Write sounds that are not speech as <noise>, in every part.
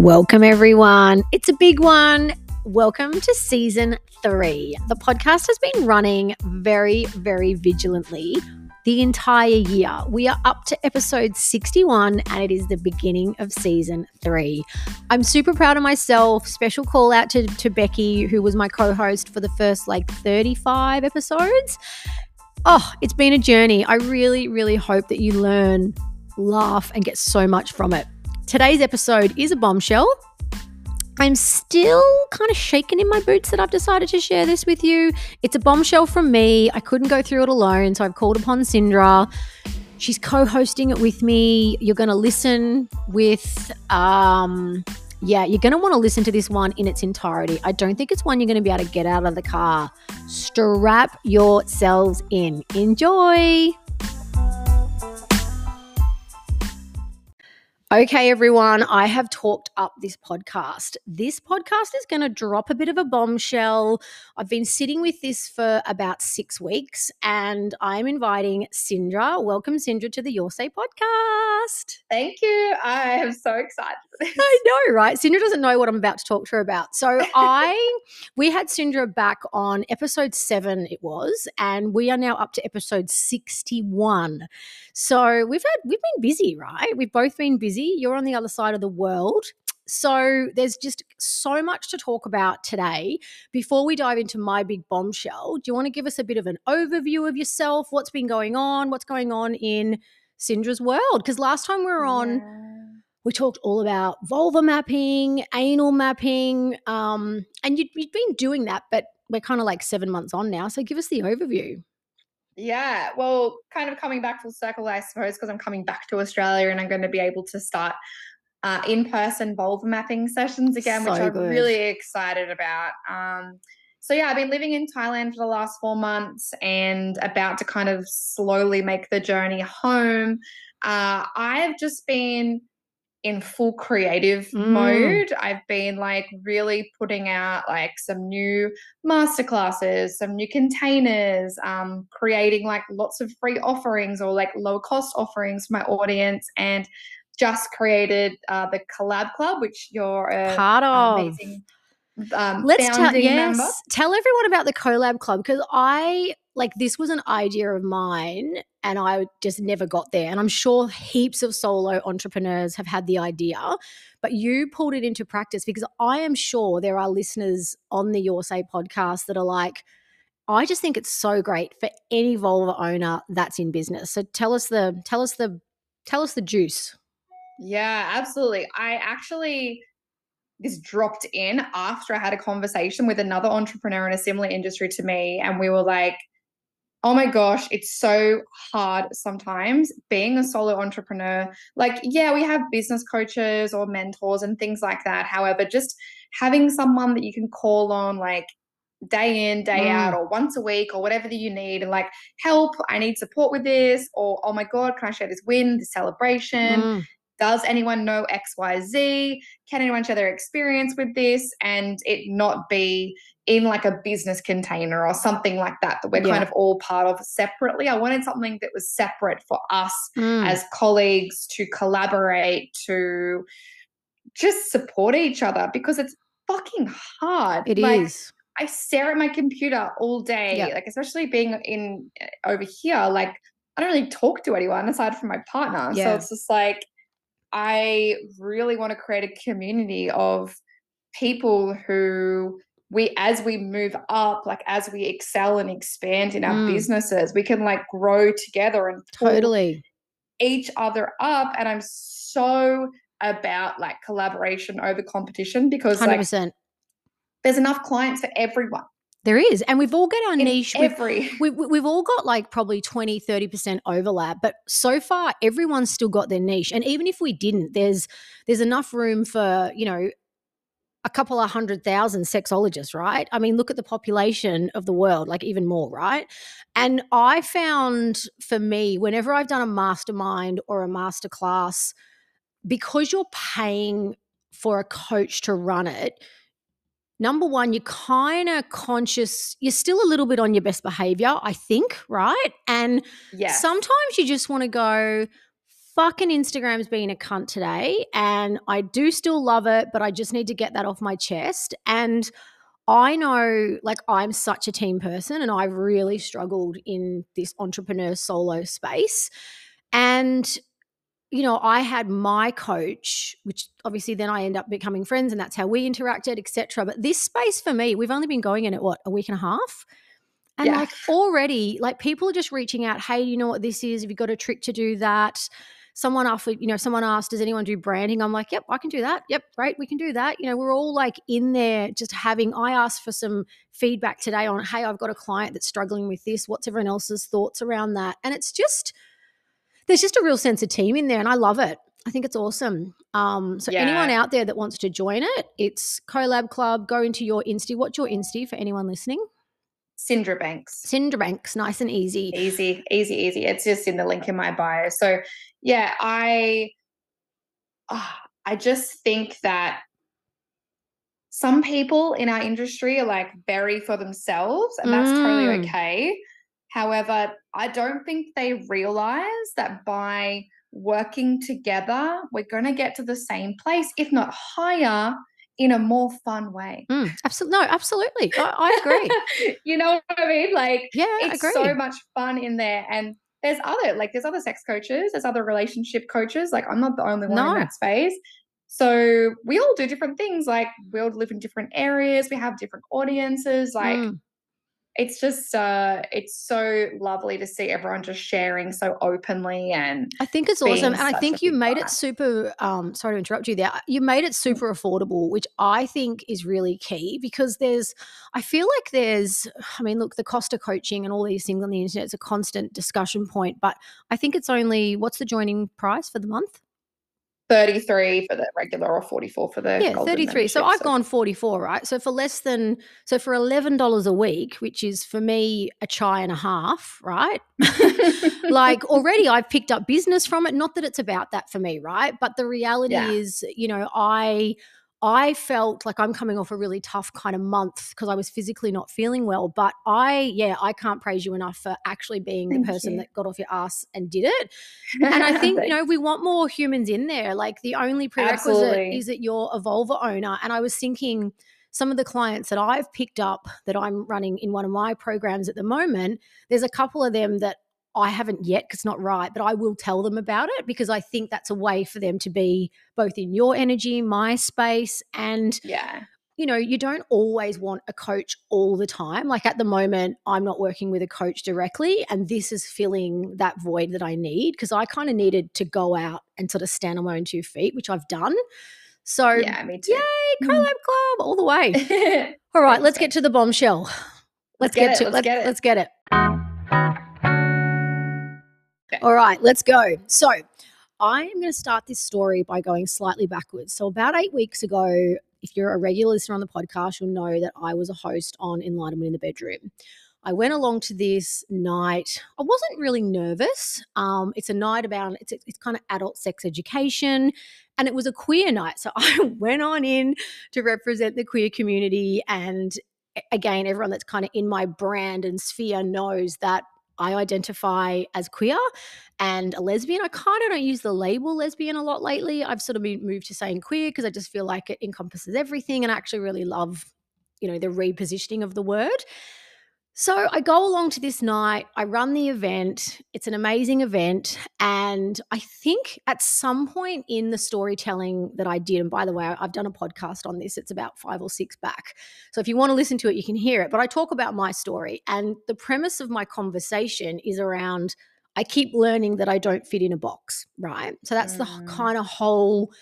Welcome, everyone. It's a big one. Welcome to season three. The podcast has been running very, very vigilantly the entire year. We are up to episode 61 and it is the beginning of season three. I'm super proud of myself. Special call out to, to Becky, who was my co host for the first like 35 episodes. Oh, it's been a journey. I really, really hope that you learn, laugh, and get so much from it. Today's episode is a bombshell. I'm still kind of shaking in my boots that I've decided to share this with you. It's a bombshell from me. I couldn't go through it alone, so I've called upon Cindra. She's co-hosting it with me. You're going to listen with um yeah, you're going to want to listen to this one in its entirety. I don't think it's one you're going to be able to get out of the car. Strap yourselves in. Enjoy. Okay, everyone, I have talked up this podcast. This podcast is going to drop a bit of a bombshell. I've been sitting with this for about six weeks and I'm inviting Cindra. Welcome, Cindra, to the Your Say podcast. Thank you. I am so excited <laughs> I know, right? Cindra doesn't know what I'm about to talk to her about. So I, we had Cindra back on episode seven, it was, and we are now up to episode 61. So we've had, we've been busy, right? We've both been busy. You're on the other side of the world. So there's just so much to talk about today. Before we dive into my big bombshell, do you want to give us a bit of an overview of yourself? What's been going on? What's going on in Cindra's world? Because last time we were on, yeah. We talked all about vulva mapping, anal mapping, um, and you'd, you'd been doing that, but we're kind of like seven months on now. So give us the overview. Yeah, well, kind of coming back full circle, I suppose, because I'm coming back to Australia and I'm going to be able to start uh, in-person vulva mapping sessions again, so which I'm good. really excited about. Um, so yeah, I've been living in Thailand for the last four months and about to kind of slowly make the journey home. Uh, I've just been in full creative mm. mode. I've been like really putting out like some new masterclasses, some new containers, um, creating like lots of free offerings or like low cost offerings for my audience and just created uh, the collab club, which you're a part of. Amazing, um, Let's tell yes, member. tell everyone about the collab club because I like this was an idea of mine and I just never got there. And I'm sure heaps of solo entrepreneurs have had the idea, but you pulled it into practice because I am sure there are listeners on the Your Say podcast that are like, I just think it's so great for any vulva owner that's in business. So tell us the tell us the tell us the juice. Yeah, absolutely. I actually this dropped in after I had a conversation with another entrepreneur in a similar industry to me and we were like oh my gosh, it's so hard sometimes being a solo entrepreneur. Like, yeah, we have business coaches or mentors and things like that. However, just having someone that you can call on, like, day in, day mm. out, or once a week, or whatever that you need, and like, help, I need support with this, or oh my God, can I share this win, this celebration? Mm. Does anyone know XYZ? Can anyone share their experience with this and it not be in like a business container or something like that that we're yeah. kind of all part of separately. I wanted something that was separate for us mm. as colleagues to collaborate, to just support each other because it's fucking hard. It like, is. I stare at my computer all day, yeah. like especially being in over here, like I don't really talk to anyone aside from my partner. Yeah. So it's just like I really want to create a community of people who we as we move up like as we excel and expand in our mm. businesses we can like grow together and totally each other up and i'm so about like collaboration over competition because 100%. like there's enough clients for everyone there is. And we've all got our In niche. Every. <laughs> We've, we, we've all got like probably 20, 30% overlap. But so far, everyone's still got their niche. And even if we didn't, there's there's enough room for, you know, a couple of hundred thousand sexologists, right? I mean, look at the population of the world, like even more, right? And I found for me, whenever I've done a mastermind or a masterclass, because you're paying for a coach to run it, number one, you're kind of conscious, you're still a little bit on your best behavior, I think, right? And yeah. sometimes you just want to go, fucking Instagram's been a cunt today and I do still love it, but I just need to get that off my chest. And I know like I'm such a team person and I've really struggled in this entrepreneur solo space. And you know, I had my coach, which obviously then I end up becoming friends, and that's how we interacted, etc. But this space for me, we've only been going in it what a week and a half, and Yeah. like already, like people are just reaching out. Hey, do you know what this is? Have you got a trick to do that? Someone offered, you know, someone asked, does anyone do branding? I'm like, yep, I can do that. Yep, great, we can do that. You know, we're all like in there just having. I asked for some feedback today on, hey, I've got a client that's struggling with this. What's everyone else's thoughts around that? And it's just there's just a real sense of team in there and I love it. I think it's awesome. Um, so Yeah. anyone out there that wants to join it, it's Collab Club. Go into your Insta. What's your Insta for anyone listening? Cindra Banks. Cindra Banks, nice and easy. Easy, easy, easy. It's just in the link in my bio. So yeah, I ah, I just think that some people in our industry are like very for themselves, and that's totally Mm. okay. However, I don't think they realize that by working together, we're going to get to the same place, if not higher, in a more fun way. Mm, absolutely, no, absolutely. I, I agree. <laughs> you know what I mean? Like, Yeah, it's so much fun in there and there's other like there's other sex coaches there's other relationship coaches like i'm not the only one No. in that space so we all do different things like we all live in different areas we have different audiences like Mm. It's just uh it's so lovely to see everyone just sharing so openly and I think it's awesome. And I think you made part. it super um sorry to interrupt you there. You made it super affordable, which I think is really key because there's I feel like there's I mean, look, the cost of coaching and all these things on the internet is a constant discussion point, but I think it's only what's the joining price for the month? 33 for the regular or 44 for the yeah, 33. So I've gone 44, right? So for less than so for $11 a week, which is for me a chai and a half, right? <laughs> like already I've picked up business from it. Not that it's about that for me, right? But the reality Yeah. is, you know, I I felt like I'm coming off a really tough kind of month because I was physically not feeling well. But I, yeah, I can't praise you enough for actually being Thank the person you. that got off your ass and did it. And I think, you <laughs> know, we want more humans in there. Like the only prerequisite Absolutely. is that you're a vulva owner. And I was thinking some of the clients that I've picked up that I'm running in one of my programs at the moment, there's a couple of them that I haven't yet because it's not right, but I will tell them about it because I think that's a way for them to be both in your energy, my space, and yeah you know, you don't always want a coach all the time. Like at the moment, I'm not working with a coach directly, and this is filling that void that I need because I kind of needed to go out and sort of stand on my own two feet, which I've done. So, yeah me too yay, Collab Club all the way. Mm. <laughs> All right, let's get to the bombshell. Let's, get get, it, to let's let, get it. let's get it. All right, let's go. So, I am going to start this story by going slightly backwards. So, about eight weeks ago, if you're a regular listener on the podcast, you'll know that I was a host on Enlightenment in the Bedroom. I went along to this night. I wasn't really nervous. Um, it's a night about it's it's kind of adult sex education, and it was a queer night. So <laughs> I went on in to represent the queer community, and again, everyone that's kind of in my brand and sphere knows that I identify as queer and a lesbian. I kind of don't use the label lesbian a lot lately. I've sort of been moved to saying queer because I just feel like it encompasses everything, and I actually really love, you know, the repositioning of the word. So I go along to this night, I run the event. It's an amazing event. And I think at some point in the storytelling that I did, and by the way, I've done a podcast on this, it's about five or six back. So if you want to listen to it, you can hear it. But I talk about my story. And the premise of my conversation is around I keep learning that I don't fit in a box, right? So that's the Mm. kind of whole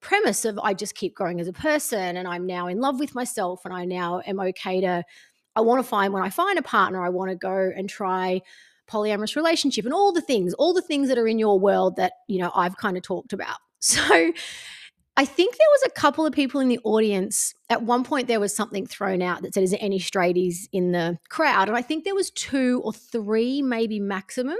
premise of I just keep growing as a person and I'm now in love with myself and I now am okay to I want to find when I find a partner I want to go and try polyamorous relationship and all the things all the things that are in your world that you know I've kind of talked about. <laughs> So I think there was a couple of people in the audience. At one point, there was something thrown out that said, "Is there any straighties in the crowd?" And I think there was two or three, maybe maximum,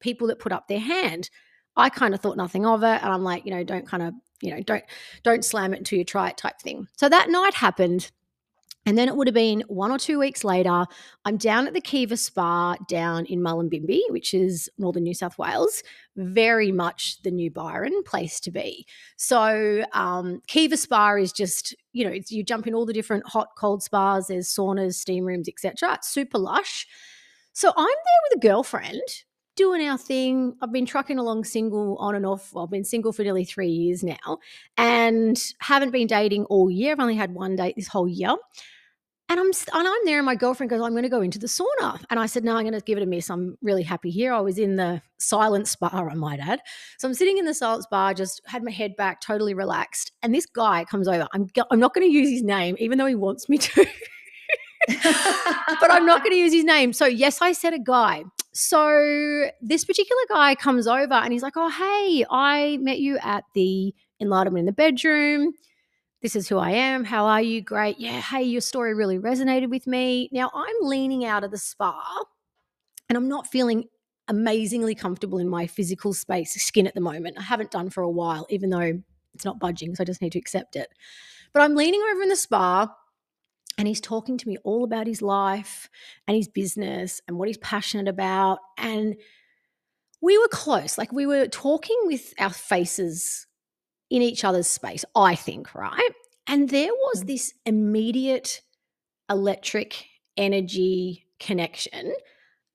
people that put up their hand. I kind of thought nothing of it, and I'm like, you know, don't kind of, you know, don't don't slam it until you try it type thing. So that night happened. And then it would have been one or two weeks later, I'm down at the Kiva Spa down in Mullumbimby, which is northern New South Wales. Very much the new Byron place to be. So, um, Kiva Spa is just, you know, you jump in all the different hot, cold spas, there's saunas, steam rooms, etc. It's super lush. So, I'm there with a girlfriend doing our thing. I've been trucking along single on and off. Well, I've been single for nearly three years now and haven't been dating all year. I've only had one date this whole year. And I'm and I'm there, and my girlfriend goes, "I'm going to go into the sauna." And I said, "No, I'm going to give it a miss. I'm really happy here." I was in the silent spa, I might add. So I'm sitting in the silent spa, just had my head back, totally relaxed. And this guy comes over. I'm I'm not going to use his name, even though he wants me to. <laughs> but I'm not going to use his name. So yes, I said a guy. So this particular guy comes over and he's like, "Oh, hey, I met you at the enlightenment in the bedroom." This is who I am. How are you? Great. Yeah. Hey, your story really resonated with me. Now I'm leaning out of the spa and I'm not feeling amazingly comfortable in my physical space, skin at the moment. I haven't done for a while, even though it's not budging. So I just need to accept it. But I'm leaning over in the spa and he's talking to me all about his life and his business and what he's passionate about. And we were close. Like we were talking with our faces in each other's space, I think, right? And there was mm. this immediate electric energy connection.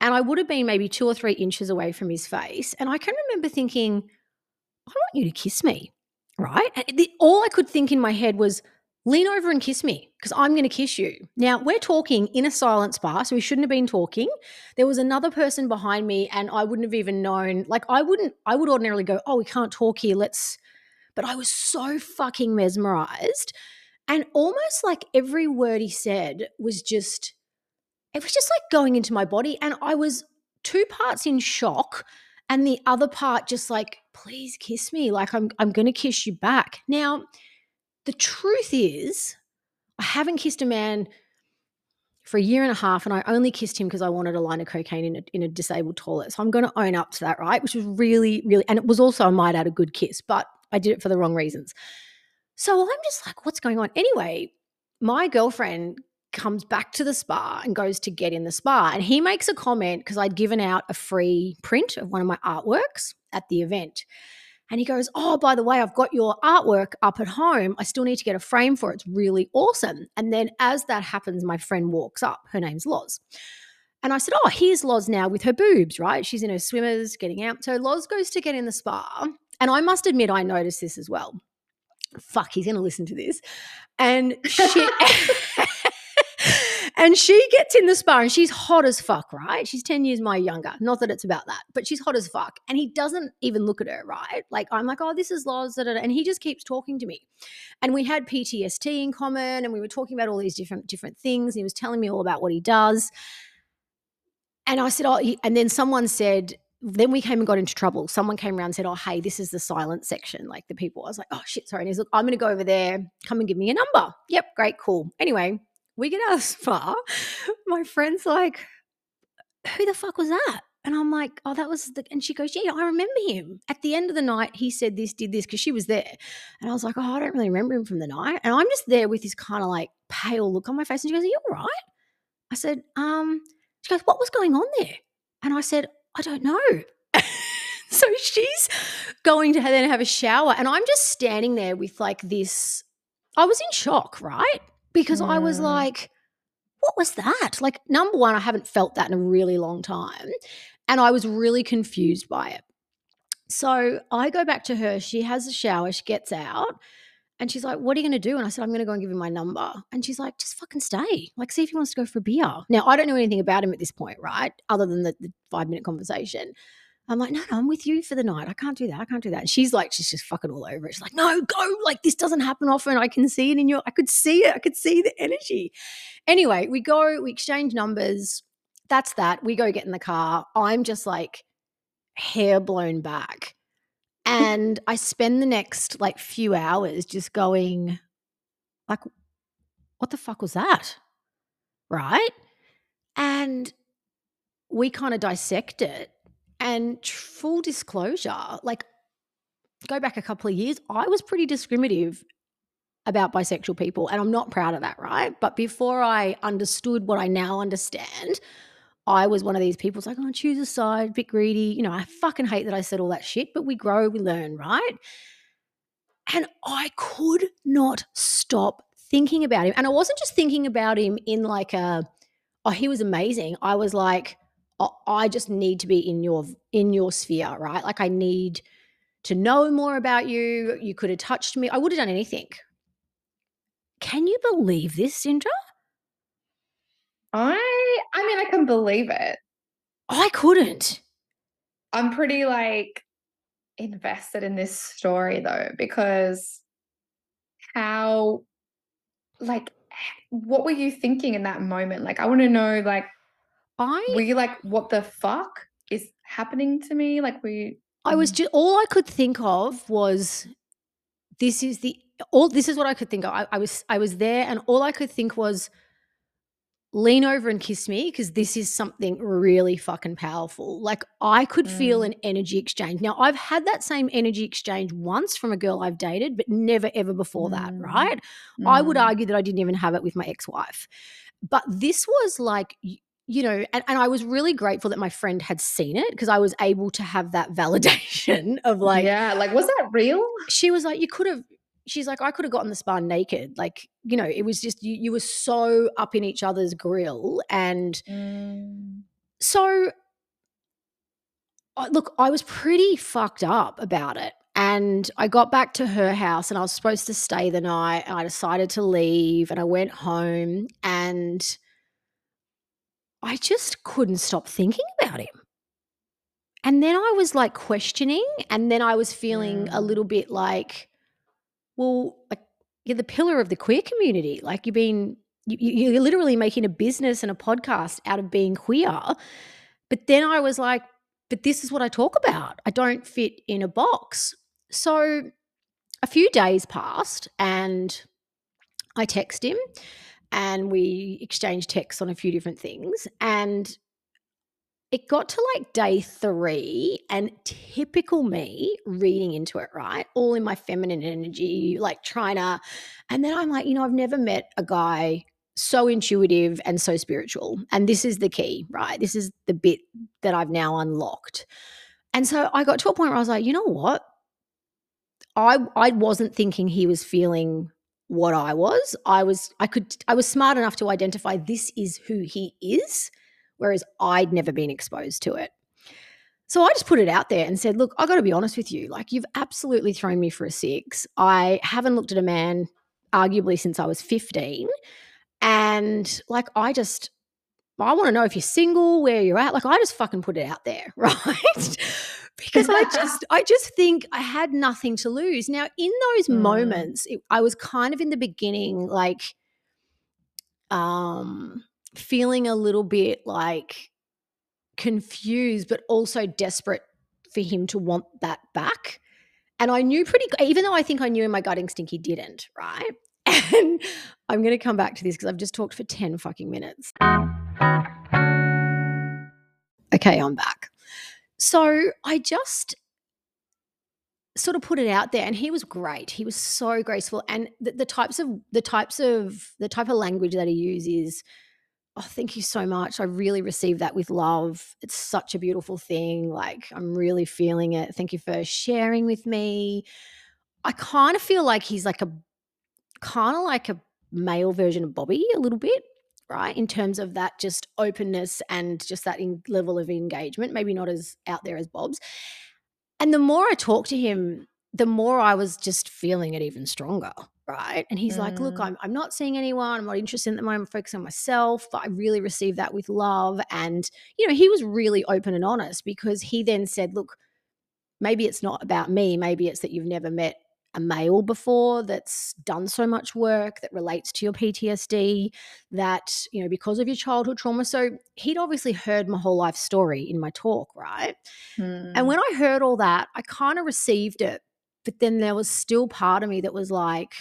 And I would have been maybe two or three inches away from his face. And I can remember thinking, I want you to kiss me, right? And the, all I could think in my head was, lean over and kiss me because I'm going to kiss you. Now, we're talking in a silence bar, so we shouldn't have been talking. There was another person behind me, and I wouldn't have even known. Like, I wouldn't, I would ordinarily go, Oh, we can't talk here. Let's, but I was so fucking mesmerized. And almost like every word he said was just, it was just like going into my body. And I was two parts in shock and the other part just like, please kiss me. Like I'm, I'm going to kiss you back. Now, the truth is, I haven't kissed a man for a year and a half, and I only kissed him because I wanted a line of cocaine in a, in a disabled toilet. So I'm going to own up to that, right? Which was really, really, and it was also, I might add, a good kiss, but I did it for the wrong reasons. So I'm just like, what's going on? Anyway, my girlfriend comes back to the spa and goes to get in the spa. And he makes a comment because I'd given out a free print of one of my artworks at the event. And he goes, Oh, by the way, I've got your artwork up at home. I still need to get a frame for it. It's really awesome. And then as that happens, my friend walks up. Her name's Loz. And I said, Oh, here's Loz now with her boobs, right? She's in her swimmers getting out. So Loz goes to get in the spa and I must admit, I noticed this as well. Fuck, he's going to listen to this. And she. <laughs> and she gets in the spa and she's hot as fuck, right? She's 10 years my younger. Not that it's about that, but she's hot as fuck. And he doesn't even look at her, right? Like, I'm like, oh, this is Loz. And he just keeps talking to me. And we had PTSD in common and we were talking about all these different different things. And he was telling me all about what he does. And I said, oh, and then someone said, then we came and got into trouble. Someone came around and said, Oh, hey, this is the silent section. Like the people, I was like, Oh, shit, sorry. And he's like, I'm going to go over there. Come and give me a number. Yep, great, cool. Anyway, we get out of spa. <laughs> My friend's like, Who the fuck was that? And I'm like, Oh, that was the, and she goes, Yeah, I remember him. At the end of the night, he said this, did this, because she was there. And I was like, Oh, I don't really remember him from the night. And I'm just there with this kind of like pale look on my face. And she goes, Are you all right? I said, Um, she goes, What was going on there? And I said, I don't know. <laughs> so she's going to then have a shower. And I'm just standing there with like this. I was in shock, right? Because I was like, what was that? Like, number one, I haven't felt that in a really long time. And I was really confused by it. So I go back to her. She has a shower. She gets out. And she's like, What are you going to do? And I said, I'm going to go and give him my number. And she's like, Just fucking stay. Like, see if he wants to go for a beer. Now, I don't know anything about him at this point, right? Other than the, the five minute conversation. I'm like, no, no, I'm with you for the night. I can't do that. I can't do that. And she's like, she's just fucking all over it. She's like, no, go. Like, this doesn't happen often. I can see it in your, I could see it. I could see the energy. Anyway, we go, we exchange numbers. That's that. We go get in the car. I'm just like hair blown back. And I spend the next like few hours just going, like, what the fuck was that? Right. And we kind of dissect it. And full disclosure, like, go back a couple of years, I was pretty discriminative about bisexual people, and I'm not proud of that, right? But before I understood what I now understand, I was one of these people. It's like, oh, choose a side, a bit greedy. You know, I fucking hate that I said all that shit, but we grow, we learn, right? And I could not stop thinking about him. And I wasn't just thinking about him in like a, oh, he was amazing. I was like, oh, I just need to be in your in your sphere, right? Like I need to know more about you. You could have touched me. I would have done anything. Can you believe this, Cindra? I I mean I can believe it. I couldn't. I'm pretty like invested in this story though because how like what were you thinking in that moment? Like I want to know like I were you like what the fuck is happening to me? Like we I was mm. just all I could think of was this is the all this is what I could think of. I, I was I was there and all I could think was lean over and kiss me because this is something really fucking powerful. Like I could mm. feel an energy exchange. Now I've had that same energy exchange once from a girl I've dated, but never ever before mm. that, right? Mm. I would mm. argue that I didn't even have it with my ex-wife. But this was like you know, and, and I was really grateful that my friend had seen it because I was able to have that <laughs> validation of like, yeah, like, was that real? She was like, you could have, she's like, I could have gotten the spa naked. Like, you know, it was just, you, you were so up in each other's grill. And mm. so, look, I was pretty fucked up about it. And I got back to her house and I was supposed to stay the night. And I decided to leave and I went home and I just couldn't stop thinking about him. And then I was like questioning, and then I was feeling mm. a little bit like, well, like you're the pillar of the queer community. Like you've been, you, you're literally making a business and a podcast out of being queer. But then I was like, but this is what I talk about. I don't fit in a box. So a few days passed, and I text him and we exchanged texts on a few different things. And it got to like day three, and typical me reading into it, right? All in my feminine energy, mm. like trying to. And then I'm like, you know, I've never met a guy so intuitive and so spiritual. And this is the key, right? This is the bit that I've now unlocked. And so I got to a point where I was like, you know what? I I wasn't thinking he was feeling what I was. I was I could I was smart enough to identify this is who he is, whereas I'd never been exposed to it. So I just put it out there and said, "Look, I got to be honest with you. Like you've absolutely thrown me for a six. I haven't looked at a man arguably since I was 15, and like I just I want to know if you're single, where you're at. Like I just fucking put it out there, <laughs> right? because I just I just think I had nothing to lose. Now in those mm. moments, it, I was kind of in the beginning like um feeling a little bit like confused but also desperate for him to want that back. And I knew pretty even though I think I knew in my gut instinct he didn't, right? <laughs> And I'm going to come back to this because I've just talked for 10 fucking minutes. Okay, I'm back. So I just sort of put it out there and he was great he was so graceful and the, the, types of the types of the type of language that he uses oh thank you so much. I really received that with love. It's such a beautiful thing. Like i'm really feeling it. Thank you for sharing with me. I kind of feel like he's like a kind of like a male version of bobby a little bit right? In terms of that just openness and just that in- level of engagement, maybe not as out there as Bob's. And the more I talked to him, the more I was just feeling it even stronger, right? And he's mm. like, Look, I'm, I'm not seeing anyone. I'm not interested at the moment. I'm focusing on myself. But I really received that with love. And, you know, he was really open and honest because he then said, Look, maybe it's not about me. Maybe it's that you've never met a male before that's done so much work that relates to your PTSD, that, you know, because of your childhood trauma. So he'd obviously heard my whole life story in my talk, right? Hmm. And when I heard all that, I kind of received it. But then there was still part of me that was like,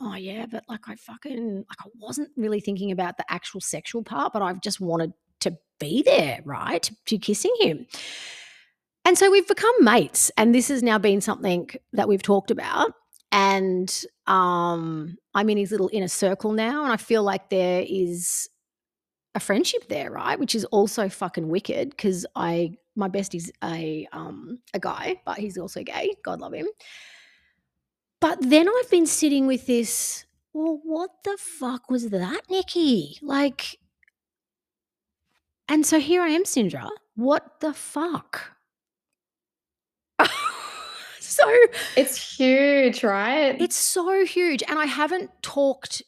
oh, yeah, but like I fucking, like I wasn't really thinking about the actual sexual part, but I've just wanted to be there, right? To, kissing him. And so we've become mates. And this has now been something that we've talked about. and um, I'm in his little inner circle now, and I feel like there is a friendship there, right? Which is also fucking wicked because I my bestie's a um a guy, but he's also gay. God love him. But then I've been sitting with this. Well, what the fuck was that, Nicky? Like, and so here I am, Cindra. What the fuck? <laughs> <laughs> so It's huge, right? it's so huge. And I haven't talked,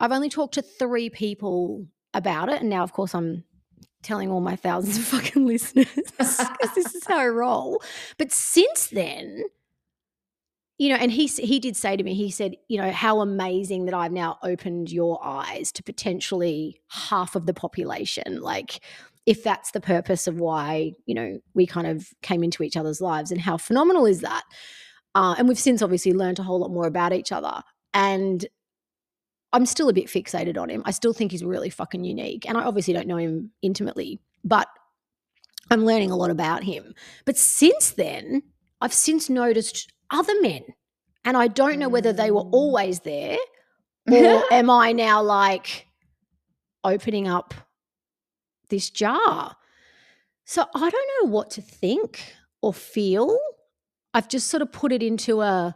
I've only talked to three people about it. And now, of course, I'm telling all my thousands of fucking <laughs> listeners because this is how I roll. But since then, you know, and he he did say to me, he said, you know, how amazing that I've now opened your eyes to potentially half of the population. Like, if that's the purpose of why you know we kind of came into each other's lives, and how phenomenal is that? Uh, and we've since obviously learned a whole lot more about each other. And I'm still a bit fixated on him. I still think he's really fucking unique. And I obviously don't know him intimately, but I'm learning a lot about him. But since then, I've since noticed other men. And I don't know whether they were Mm. always there or <laughs> am I now like opening up this jar? So I don't know what to think or feel. I've just sort of put it into a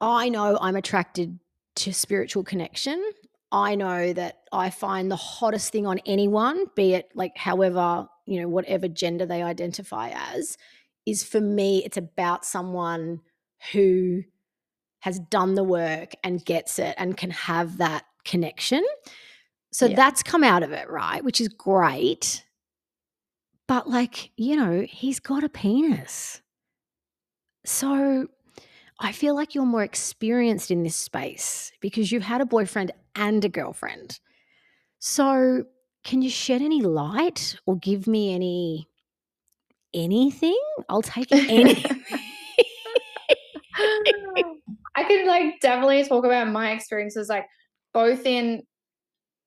I know I'm attracted to spiritual connection. I know that I find the hottest thing on anyone, be it like however, you know, whatever gender they identify as, is for me, it's about someone who has done the work and gets it and can have that connection. So Yeah. that's come out of it, right? Which is great. But like, you know, he's got a penis. So I feel like you're more experienced in this space because you've had a boyfriend and a girlfriend. So, can you shed any light or give me any anything? I'll take anything. <laughs> I could like definitely talk about my experiences, like both in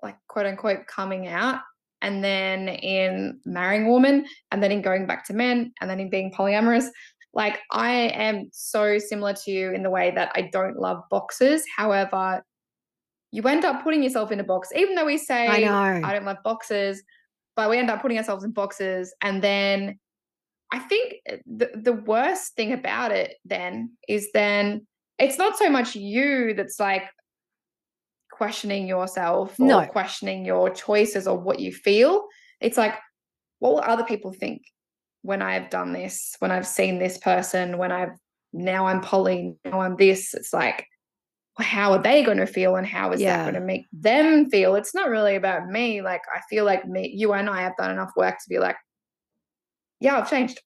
like quote unquote coming out and then in marrying a woman and then in going back to men and then in being polyamorous. Like I am so similar to you in the way that I don't love boxes. However, you end up putting yourself in a box, even though we say I know. I don't love boxes, but we end up putting ourselves in boxes. And then I think uh, the, the worst thing about it then is then it's not so much you that's like questioning yourself or No. questioning your choices or what you feel. It's like, what will other people think when I've done this, when I've seen this person, when I've now I'm poly, now I'm this? It's like, how are they going to feel and how is Yeah. that going to make them feel? It's not really about me. Like, I feel like me, you and I have done enough work to be like, yeah, I've changed.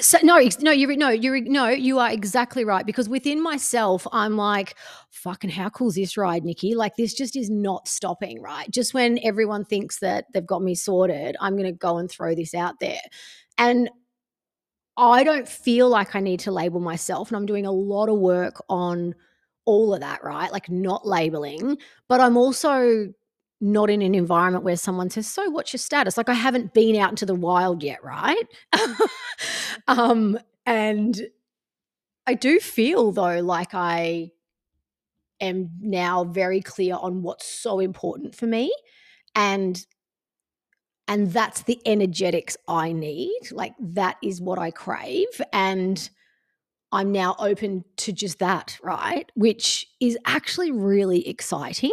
So, no, no, you're no, you're no, you are exactly right. Because within myself, I'm like, fucking, how cool is this ride, Nicky? Like, this just is not stopping, right? Just when everyone thinks that they've got me sorted, I'm to go and throw this out there, and I don't feel like I need to label myself, and I'm doing a lot of work on all of that, right? Like, not labeling, but I'm also not in an environment where someone says, "So, what's your status?" Like, I haven't been out into the wild yet, right? <laughs> um, and I do feel though like I am now very clear on what's so important for me, and and that's the energetics I need. Like that is what I crave, and I'm now open to just that, right? Which is actually really exciting.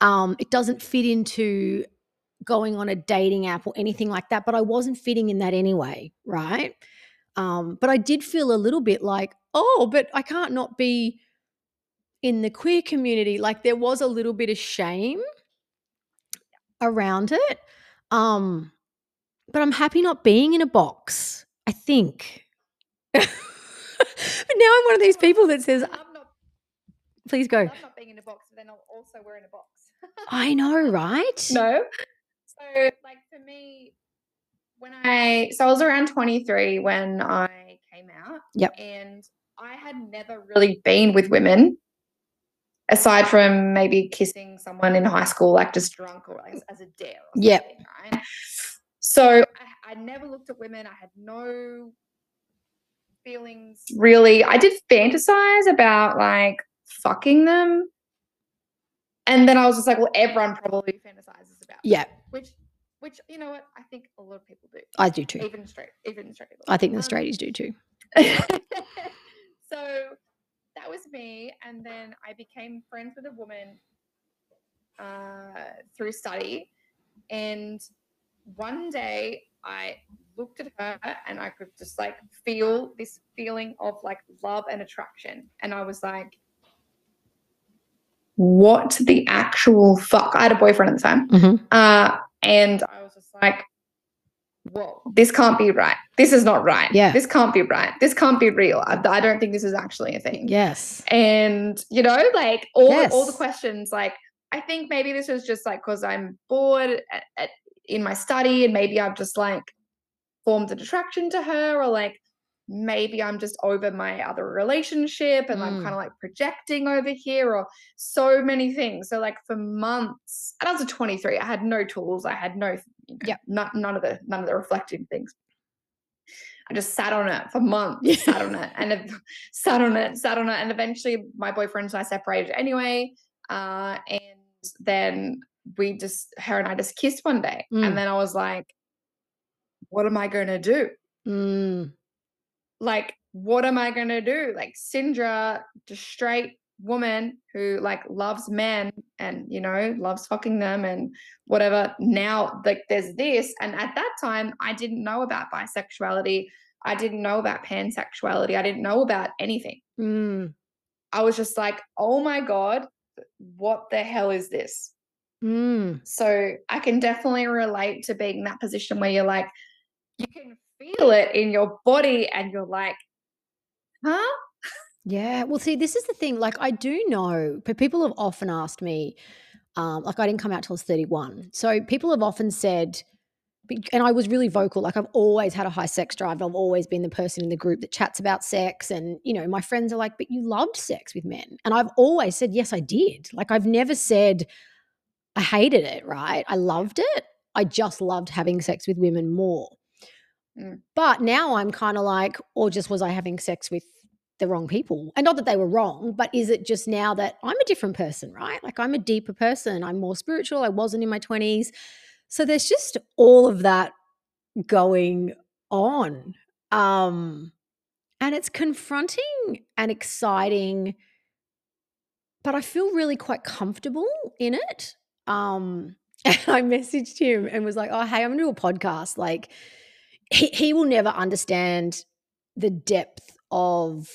Um, it doesn't fit into going on a dating app or anything like that, but I wasn't fitting in that anyway, right? Um, but I did feel a little bit like, oh, but I can't not be in the queer community. Like there was a little bit of shame around it. Um, but I'm happy not being in a box, I think. <laughs> but now I'm one of these people that says, I love not, please I go. love not being in a box, but then I'll also we're in a box. I know, right? No. So like for me, when I so I was around 23 when I came out. Yep. And I had never really been with women aside from maybe kissing someone in high school, like just drunk or as, as a dare. Yep. Right. So I, I never looked at women. I had no feelings really. I did fantasize about like fucking them, and then I was just like, well, everyone probably fantasizes about. Yeah, which, which you know what I think a lot of people do, I do too. even straight, even straight people. I think the Um, straighties do too. <laughs> so that was me, and then I became friends with a woman uh, through study, and one day I looked at her and I could just like feel this feeling of like love and attraction, and I was like. What the actual fuck? I had a boyfriend at the time. Mhm. Uh, and I was just like, whoa, this can't be right. This is not right. Yeah. This can't be right. This can't be real. I, I don't think this is actually a thing. Yes. And, you know, like all, all the questions, like, I think maybe this was just like because I'm bored at, at, in my study and maybe I've just like formed an attraction to her or like maybe I'm just over my other relationship and I'm Mm. kind of like projecting over here or so many things. So like for months, and I was a 23, I had no tools, I had no, you know, Yep. not, none of the none of the reflective things. I just sat on it for months, <laughs> sat on it, and it, sat on it, sat on it, and eventually my boyfriend and I separated anyway. Uh, and then we just, her and I just kissed one day, Mm. and then I was like, "What am I going to do?" Mm. Like what am i going to do? Like Cindra just straight woman who like loves men and you know loves fucking them and whatever. Now like there's this and at that time i didn't know about bisexuality. I didn't know about pansexuality. I didn't know about anything. Mm. i was just like oh my god what the hell is this? Mm. so I can definitely relate to being in that position where you're like, you can feel it in your body and you're like, huh? Yeah. Well, see, this is the thing. Like, I do know, but people have often asked me, um, like, I didn't come out till I was 31. So people have often said, and I was really vocal. Like, I've always had a high sex drive. I've always been the person in the group that chats about sex. And, you know, my friends are like, but you loved sex with men. And I've always said, yes, I did. Like, I've never said I hated it, right? I loved it. I just loved having sex with women more. Mm. But now I'm kind of like, or just was I having sex with the wrong people? And not that they were wrong, but is it just now that I'm a different person, right? Like I'm a deeper person. I'm more spiritual. I wasn't in my 20s. So there's just all of that going on. Um, and it's confronting and exciting, but I feel really quite comfortable in it. Um, <laughs> and I messaged him and was like, "Oh, hey, I'm gonna do a podcast. Like, he he will never understand the depth of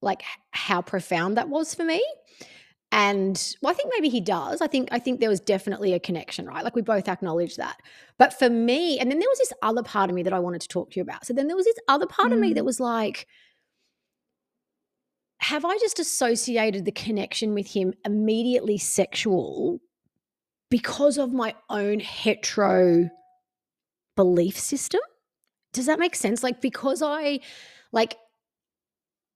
like how profound that was for me." And well, I think maybe he does. I think I think there was definitely a connection, right? Like we both acknowledge that. But for me, and then there was this other part of me that I wanted to talk to you about. So then there was this other part of me that Mm. was like, have I just associated the connection with him immediately sexual because of my own hetero belief system? Does that make sense? Like, because I, like,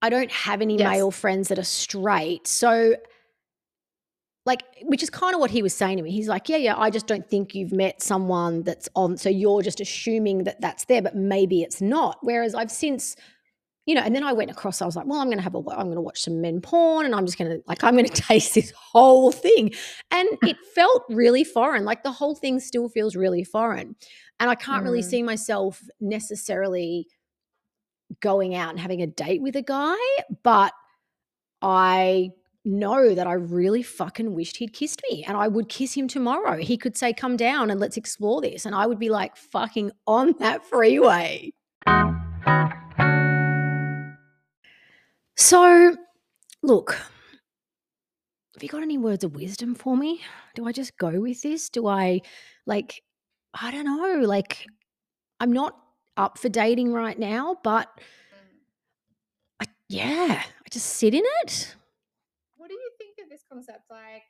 I don't have any Yes. male friends that are straight. So, like, which is kind of what he was saying to me. He's like, yeah, yeah, I just don't think you've met someone that's on. So you're just assuming that that's there, but maybe it's not. Whereas I've since, you know, and then I went across, I was like, well, I'm going to have a, I'm going to watch some men porn and I'm just going to, like, I'm going <laughs> to taste this whole thing. And it felt really foreign. Like, the whole thing still feels really foreign. And I can't really Mm. see myself necessarily going out and having a date with a guy, but I know that I really fucking wished he'd kissed me and I would kiss him tomorrow. He could say, Come down and let's explore this. And I would be like fucking on that freeway. So, look, have you got any words of wisdom for me? Do I just go with this? Do I, like, I don't know, like, I'm not up for dating right now, but mm. I, yeah, I just sit in it. What do you think of this concept? Like,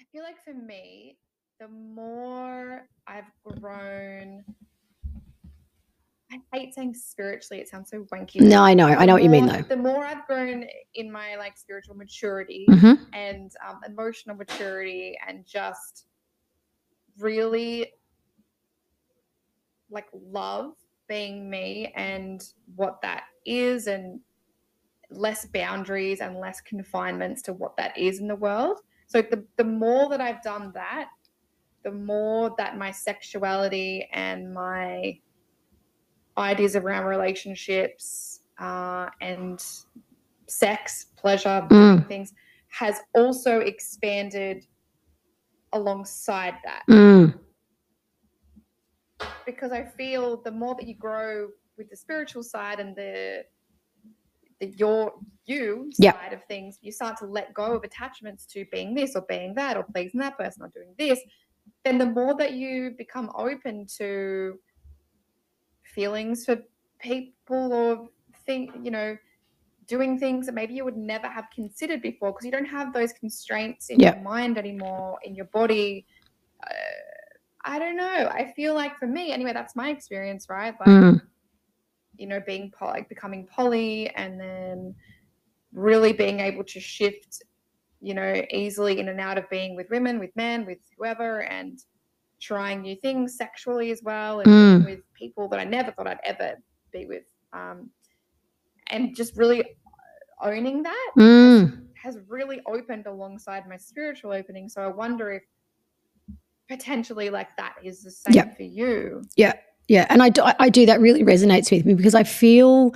I feel like for me, the more I've grown, I hate saying spiritually, it sounds so wanky. No, I know. I the know what you mean, though. The more I've grown in my like spiritual maturity Mm-hmm. and um, emotional maturity and just really like love being me and what that is and less boundaries and less confinements to what that is in the world. So the, the more that I've done that, the more that my sexuality and my ideas around relationships uh, and sex, pleasure, Mm. things has also expanded alongside that Mm. because I feel the more that you grow with the spiritual side and the the your you Yep. side of things, you start to let go of attachments to being this or being that or pleasing that person or doing this. Then the more that you become open to feelings for people or think you know doing things that maybe you would never have considered before because you don't have those constraints in your mind anymore in your body. Uh, i don't know. I feel like for me anyway that's my experience right? Like Mm. you know being poly, like becoming poly and then really being able to shift you know easily in and out of being with women with men with whoever and trying new things sexually as well and Mm. with people that i never thought i'd ever be with um, and just really owning that Mm. has really opened alongside my spiritual opening so i wonder if potentially like that is the same for you Yeah. Yeah, and I do, I do that really resonates with me because I feel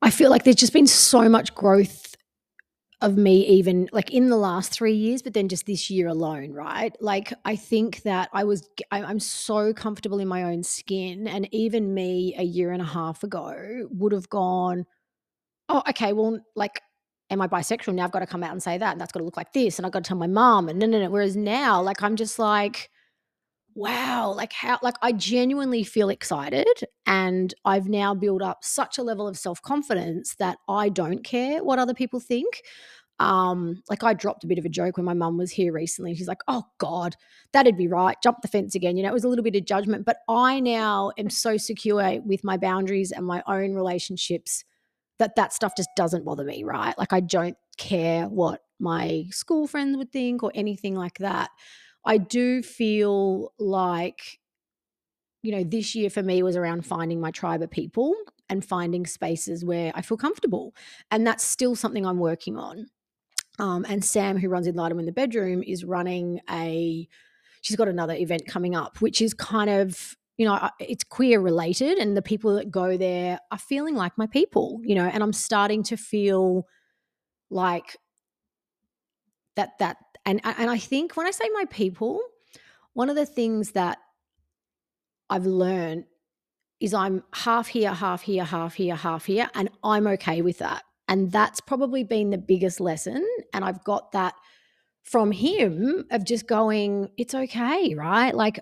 I feel like there's just been so much growth of me even like in the last 3 years but then just this year alone, right? Like I think that I was I'm so comfortable in my own skin and even me a year and a half ago would have gone oh okay, well like am I bisexual now I've got to come out and say that and that's got to look like this and I've got to tell my mom and no no no whereas now like I'm just like wow like how like i genuinely feel excited and i've now built up such a level of self-confidence that i don't care what other people think. Um like i dropped a bit of a joke when my mum was here recently she's like oh god that'd be right jump the fence again you know it was a little bit of judgment but i now am so secure with my boundaries and my own relationships that that stuff just doesn't bother me right? Like i don't care what my school friends would think or anything like that I do feel like, you know, this year for me was around finding my tribe of people and finding spaces where I feel comfortable. And that's still something I'm working on. Um, and Sam, who runs Enlightenment in the Bedroom, is running a, she's got another event coming up, which is kind of, you know, it's queer related. And the people that go there are feeling like my people, you know, and I'm starting to feel like that, that, and and I think when I say my people, one of the things that I've learned is I'm half here, half here, half here, half here, and I'm okay with that. And that's probably been the biggest lesson. And I've got that from him of just going, it's okay, right? Like,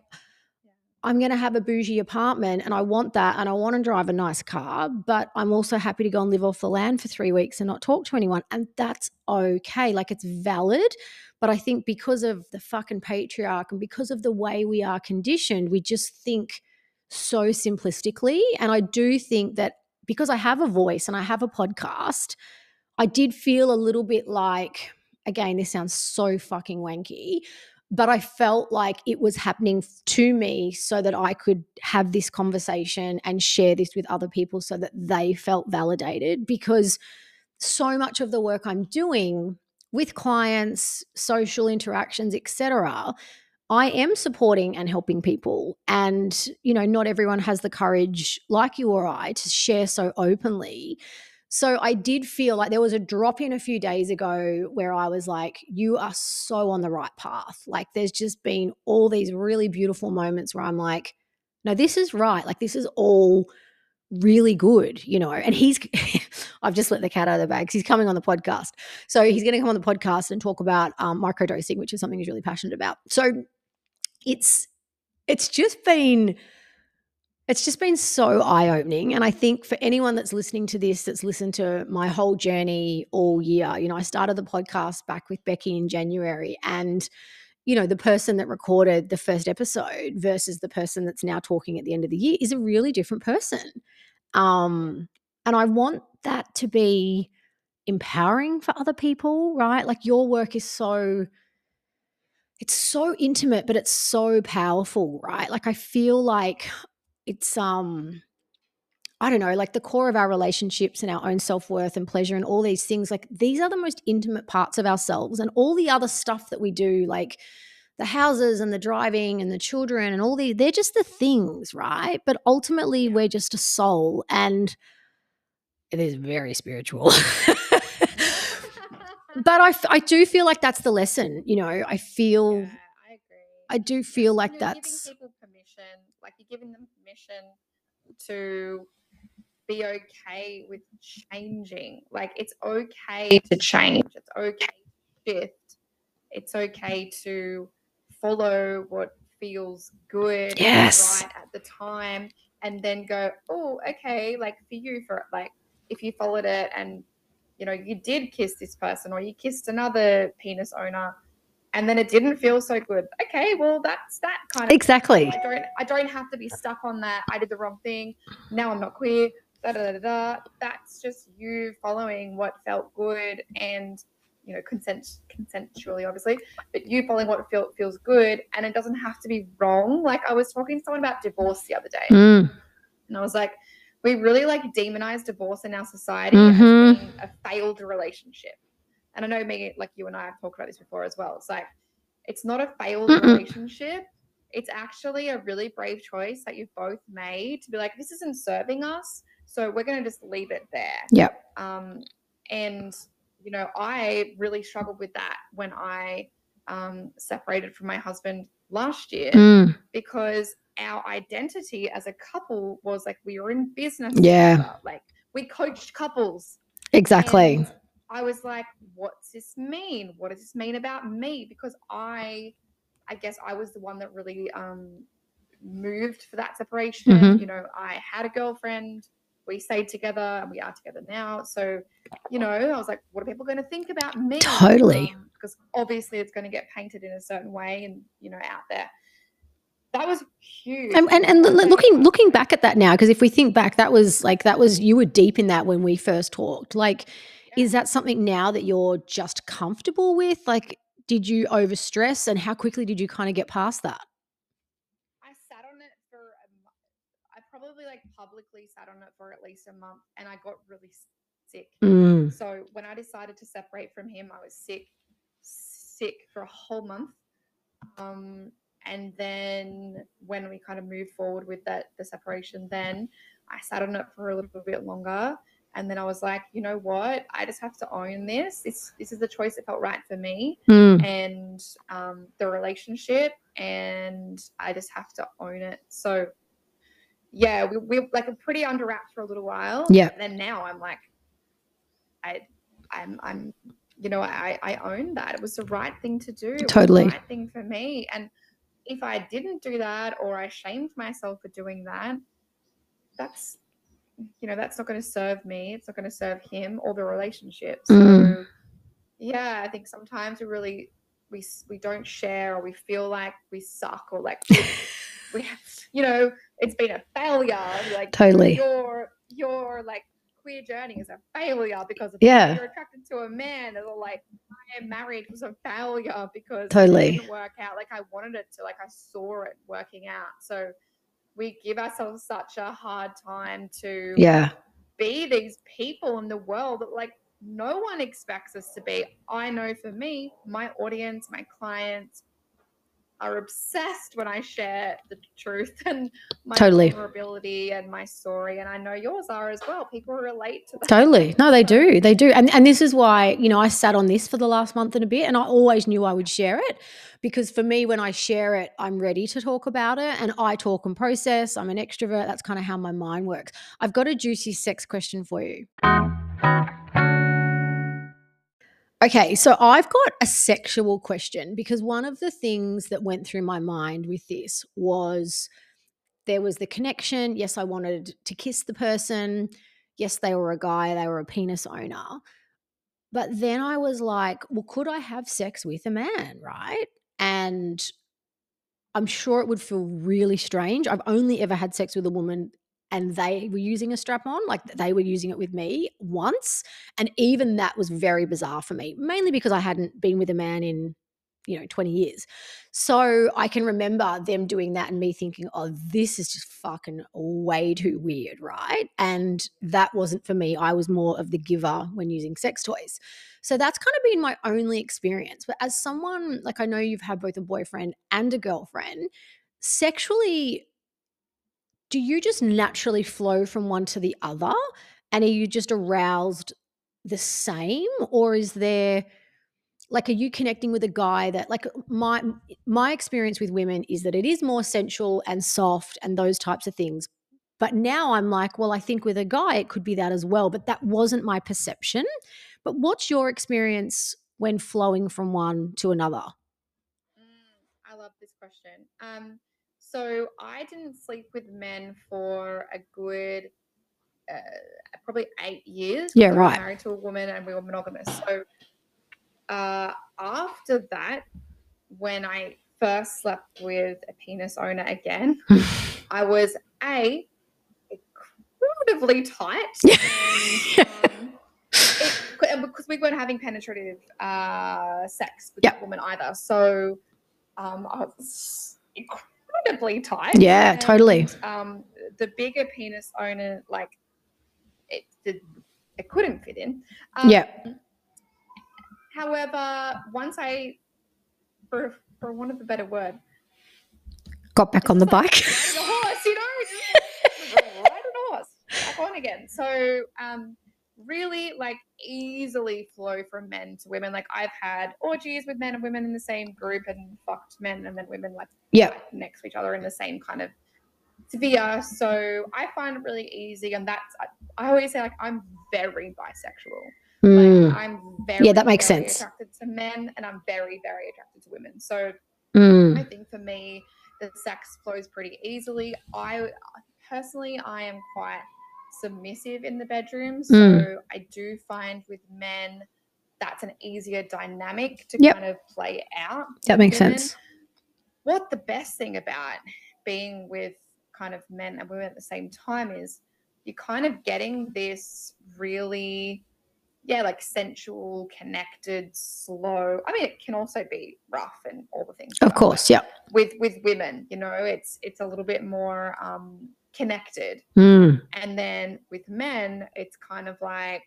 I'm going to have a bougie apartment and I want that and I want to drive a nice car, but I'm also happy to go and live off the land for three weeks and not talk to anyone. And that's okay. Like, it's valid. But I think because of the fucking patriarch and because of the way we are conditioned, we just think so simplistically. And I do think that because I have a voice and I have a podcast, I did feel a little bit like, again, this sounds so fucking wanky, but I felt like it was happening to me so that I could have this conversation and share this with other people so that they felt validated because so much of the work I'm doing with clients, social interactions, etc., I am supporting and helping people. And, you know, not everyone has the courage like you or I to share so openly. So I did feel like there was a drop in a few days ago where I was like, you are so on the right path. Like there's just been all these really beautiful moments where I'm like, no, this is right. Like this is all really good, you know. And he's, <laughs> I've just let the cat out of the bag 'cause he's coming on the podcast. So he's going to come on the podcast and talk about um, microdosing, which is something he's really passionate about. So it's, it's just been, it's just been so eye opening. And I think for anyone that's listening to this, that's listened to my whole journey all year, you know, I started the podcast back with Becky in January and you know, the person that recorded the first episode versus the person that's now talking at the end of the year is a really different person. Um, and I want that to be empowering for other people, right? Like your work is so it's so intimate, but it's so powerful, right? Like I feel like it's um I don't know, like the core of our relationships and our own self worth and pleasure and all these things, like these are the most intimate parts of ourselves. And all the other stuff that we do, like the houses and the driving and the children and all the, they're just the things, right? But ultimately, we're just a soul and it is very spiritual. <laughs> but I, I do feel like that's the lesson, you know, I feel. Yeah, I agree. I do feel like you're that's giving people permission, like you're giving them permission to be okay with changing. Like it's okay to change. It's okay to shift. It's okay to follow what feels good and Yes. right at the time and then go, oh, okay, like for you for like if you followed it and you know you did kiss this person or you kissed another penis owner and then it didn't feel so good. Okay, well that's that kind of exactly. I don't I don't have to be stuck on that. I did the wrong thing. Now I'm not queer. Da, da, da, da. That's just you following what felt good and you know consent consensually obviously but you following what feel, feels good and it doesn't have to be wrong like i was talking to someone about divorce the other day Mm, and i was like we really like demonize divorce in our society Mhm. as being a failed relationship and i know me like you and i have talked about this before as well it's like it's not a failed Mm-mm. relationship it's actually a really brave choice that you've both made to be like this isn't serving us so we're going to just leave it there Yep. um, and you know i really struggled with that when i um, separated from my husband last year Mm, because our identity as a couple was like we were in business Yeah. together. like we coached couples exactly. and I was like, what's this mean? What does this mean about me? Because I, I guess I was the one that really um, moved for that separation. Mhm. You know, I had a girlfriend. We stayed together and we are together now. So, you know, I was like, what are people going to think about me? Totally. Um, because obviously it's going to get painted in a certain way and, you know, out there. That was huge. and and, and I was l- like, looking looking back at that now because if we think back that was like that was you were deep in that when we first talked like is that something now that you're just comfortable with like did you overstress and how quickly did you kind of get past that I sat on it for a month. I probably like publicly sat on it for at least a month and I got really sick. Mm, So when I decided to separate from him, I was sick, sick for a whole month. Um, and then when we kind of moved forward with that the separation, then I sat on it for a little bit longer. And then I was like, you know what? I just have to own this. This this is the choice that felt right for me mm, and um, the relationship, and I just have to own it. So, yeah, we we like pretty under wraps for a little while. Yeah. And then now I'm like, I, I'm I'm, you know, I I own that. It was the right thing to do. It was Totally. the right thing for me. And if I didn't do that, or I shamed myself for doing that, that's you know that's not going to serve me it's not going to serve him or the relationship so Mm. yeah i think sometimes we really we we don't share or we feel like we suck or like <laughs> we, we have, you know it's been a failure like Totally. your your like queer journey is a failure because of Yeah. you're attracted to a man or like my marriage was a failure because Totally. it didn't work out like i wanted it to like i saw it working out so we give ourselves such a hard time to yeah be these people in the world that like no one expects us to be. I know for me, my audience, my clients are obsessed when I share the truth <laughs> and my Totally. vulnerability and my story. And I know yours are as well. People relate to that. Totally. No, they do. They do. And and this is why, you know, I sat on this for the last month and a bit and I always knew I would share it because for me when I share it, I'm ready to talk about it and I talk and process. I'm an extrovert. That's kind of how my mind works. I've got a juicy sex question for you. Okay, so I've got a sexual question because one of the things that went through my mind with this was there was the connection. Yes, I wanted to kiss the person. Yes, they were a guy, they were a penis owner. But then I was like, well, could I have sex with a man? Right. And I'm sure it would feel really strange. I've only ever had sex with a woman and they were using a strap on, like they were using it with me once. And even that was very bizarre for me, mainly because I hadn't been with a man in you know 20 years so i can remember them doing that and me thinking oh this is just fucking way too weird right and that wasn't for me i was more of the giver when using sex toys so that's kind of been my only experience but as someone like i know you've had both a boyfriend and a girlfriend sexually do you just naturally flow from one to the other? And are you just aroused the same? Or is there like are you connecting with a guy that like my my experience with women is that it is more sensual and soft and those types of things. But now i'm like well i think with a guy it could be that as well but that wasn't my perception. But what's your experience when flowing from one to another? Mm, i love this question. Um so i didn't sleep with men for a good uh, probably eight years yeah right married to a woman and we were monogamous so uh, after that, when I first slept with a penis owner again, <laughs> I was a incredibly tight. <laughs> and, um, it, because we weren't having penetrative uh, sex with yep. woman either. So um, I was incredibly tight. Yeah, and, totally. Um, the bigger penis owner, like, it, it, it couldn't fit in. Um, yeah However, once I, for for one of the better word, got back on the <laughs> bike. the horse, you know, ride a horse, back on again. So, um, really like easily flow from men to women. Like I've had orgies with men and women in the same group and fucked men and then women like yeah like, next to each other in the same kind of sphere. So I find it really easy, and that's I, I always say like I'm very bisexual. Mm. Like, I'm very yeah, that makes sense. Attracted to men, and I'm very very attracted to women. So mm. I think for me, the sex flows pretty easily. I personally, I am quite submissive in the bedroom, so mm. I do find with men that's an easier dynamic to yep. kind of play out. That makes women. sense. What the best thing about being with kind of men and women at the same time is you're kind of getting this really yeah, like sensual, connected, slow. I mean, it can also be rough and all the things. Of course, yeah. With with women, you know, it's it's a little bit more um connected. Mm. And then with men, it's kind of like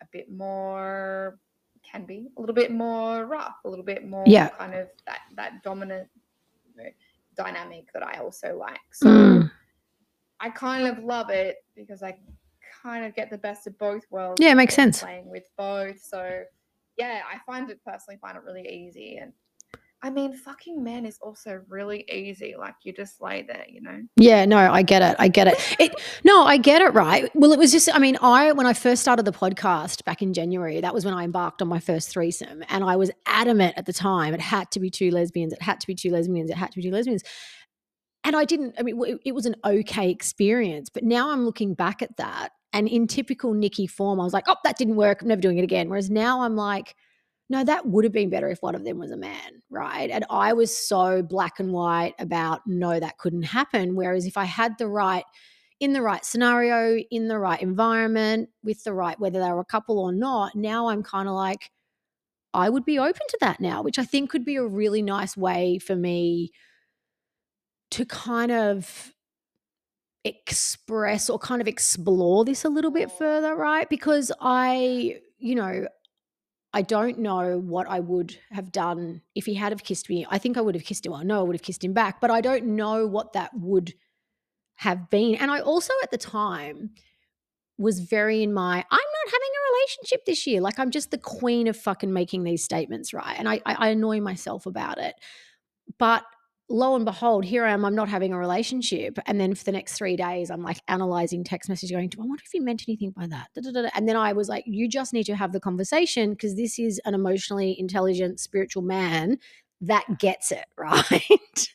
a bit more can be a little bit more rough, a little bit more yeah. kind of that that dominant you know, dynamic that I also like. So mm. I kind of love it because I kind of get the best of both worlds. Yeah, it makes sense. Playing with both. So yeah, I find it personally find it really easy. And I mean, fucking men is also really easy. Like you just lay there, you know? Yeah, no, I get it. I get it. It no, I get it, right? Well, it was just I mean, I when I first started the podcast back in January, that was when I embarked on my first threesome. And I was adamant at the time it had to be two lesbians, it had to be two lesbians, it had to be two lesbians. And I didn't, I mean, it, it was an okay experience. But now I'm looking back at that and in typical Nicky form, I was like, oh, that didn't work. I'm never doing it again. Whereas now I'm like, no, that would have been better if one of them was a man, right? And I was so black and white about no, that couldn't happen. Whereas if I had the right, in the right scenario, in the right environment, with the right, whether they were a couple or not, now I'm kind of like, I would be open to that now, which I think could be a really nice way for me to kind of express or kind of explore this a little bit further, right? Because I, you know, I don't know what I would have done if he had have kissed me. I think I would have kissed him. I know I would have kissed him back, but I don't know what that would have been. And I also at the time was very in my I'm not having a relationship this year. Like I'm just the queen of fucking making these statements, right? And I I, I annoy myself about it. But lo and behold, here I am, I'm not having a relationship. And then for the next three days, I'm like analyzing text message, going, Do I wonder if he meant anything by that. And then I was like, you just need to have the conversation because this is an emotionally intelligent, spiritual man that gets it, <laughs> right?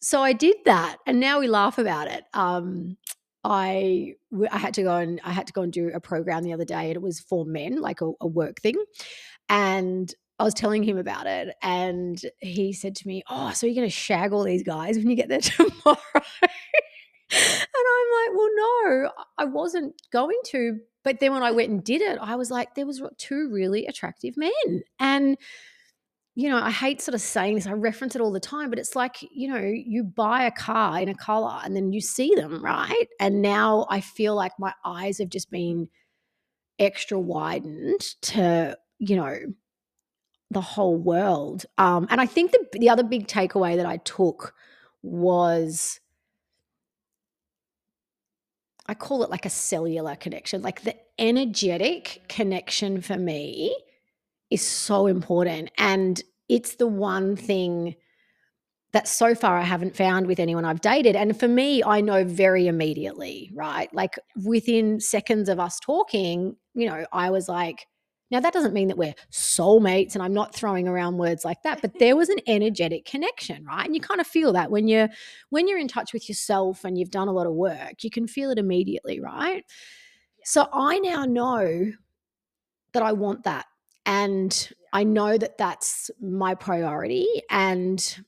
so I did that. And now we laugh about it. Um, I I had to go and I had to go and do a program the other day, and it was for men, like a, a work thing. And I was telling him about it, and he said to me, "Oh, so you're going to shag all these guys when you get there <laughs> tomorrow?" and I'm like, "Well, no, I wasn't going to." But then when I went and did it, I was like, there was two really attractive men, and you know, I hate sort of saying this, I reference it all the time, but it's like, you know, you buy a car in a color and then you see them, right? And now I feel like my eyes have just been extra widened to, you know, the whole world. Um, and I think the the other big takeaway that I took was I call it like a cellular connection, like the energetic connection for me is so important. And it's the one thing that so far I haven't found with anyone I've dated. And for me, I know very immediately, right? Like within seconds of us talking, you know, I was like, now that doesn't mean that we're soulmates and I'm not throwing around words like that, but there was an energetic connection, right? And you kind of feel that when you're when you're in touch with yourself and you've done a lot of work, you can feel it immediately, right? So I now know that I want that and I know that that's my priority. And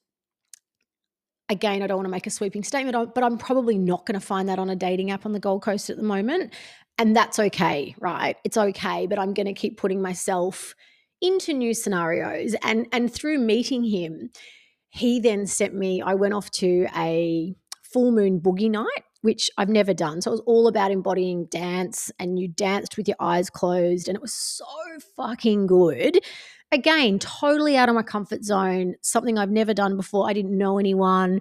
again, I don't want to make a sweeping statement, but I'm probably not going to find that on a dating app on the Gold Coast at the moment. And that's okay, right? It's okay, but I'm going to keep putting myself into new scenarios. And and through meeting him, he then sent me, I went off to a full moon boogie night which I've never done. So it was all about embodying dance, and you danced with your eyes closed, and it was so fucking good. Again, totally out of my comfort zone, something I've never done before. I didn't know anyone.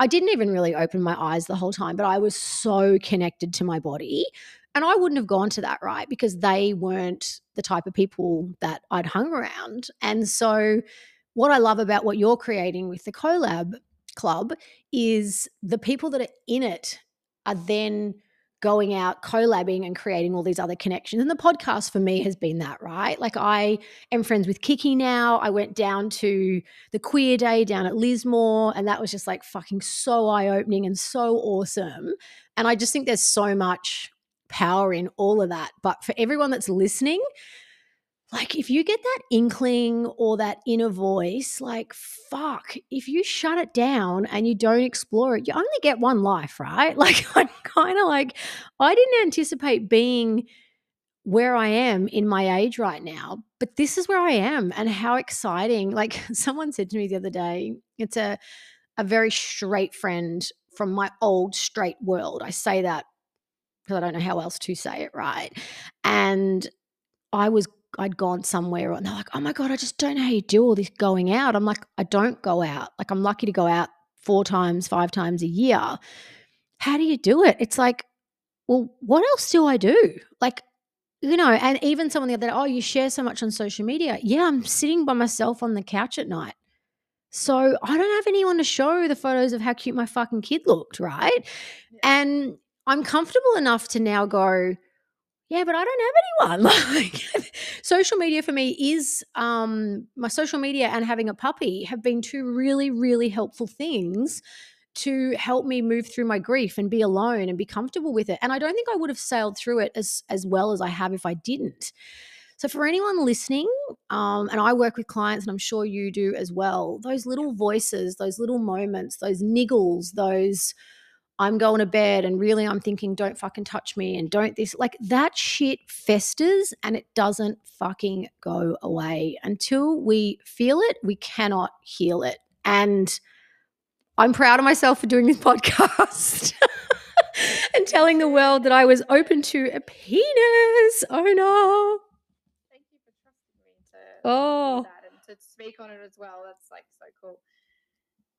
I didn't even really open my eyes the whole time, but I was so connected to my body. And I wouldn't have gone to that, right? Because they weren't the type of people that I'd hung around. And so, what I love about what you're creating with the collab club is the people that are in it are then going out collabing and creating all these other connections and the podcast for me has been that right like i am friends with kiki now i went down to the queer day down at lismore and that was just like fucking so eye-opening and so awesome and i just think there's so much power in all of that. But for everyone that's listening like if you get that inkling or that inner voice like fuck if you shut it down and you don't explore it you only get one life right? <laughs> Like i'm kind of like i didn't anticipate being where i am in my age right now but this is where i am and how exciting. <laughs> Like someone said to me the other day it's a a very straight friend from my old straight world. I say that because i don't know how else to say it right and i was I'd gone somewhere and they're like, oh my God, I just don't know how you do all this going out. I'm like, I don't go out. Like, I'm lucky to go out four times, five times a year. How do you do it? It's like, well, what else do I do? Like, you know, and even someone the other day, oh, you share so much on social media. Yeah, I'm sitting by myself on the couch at night. So I don't have anyone to show the photos of how cute my fucking kid looked, right? Yeah. And I'm comfortable enough to now go, yeah, but I don't have anyone. <laughs> Like social media for me is um my social media and having a puppy have been two really really helpful things to help me move through my grief and be alone and be comfortable with it. And I don't think I would have sailed through it as as well as I have if I didn't. So for anyone listening, um, and I work with clients, and I'm sure you do as well, those little voices, those little moments, those niggles, those I'm going to bed and really I'm thinking, don't fucking touch me and don't this. Like that shit festers and it doesn't fucking go away. Until we feel it, we cannot heal it. And I'm proud of myself for doing this <laughs> podcast <laughs> and telling the world that I was open to a penis. Oh no. Thank you for trusting me to, oh. that and to speak on it as well. That's like so cool.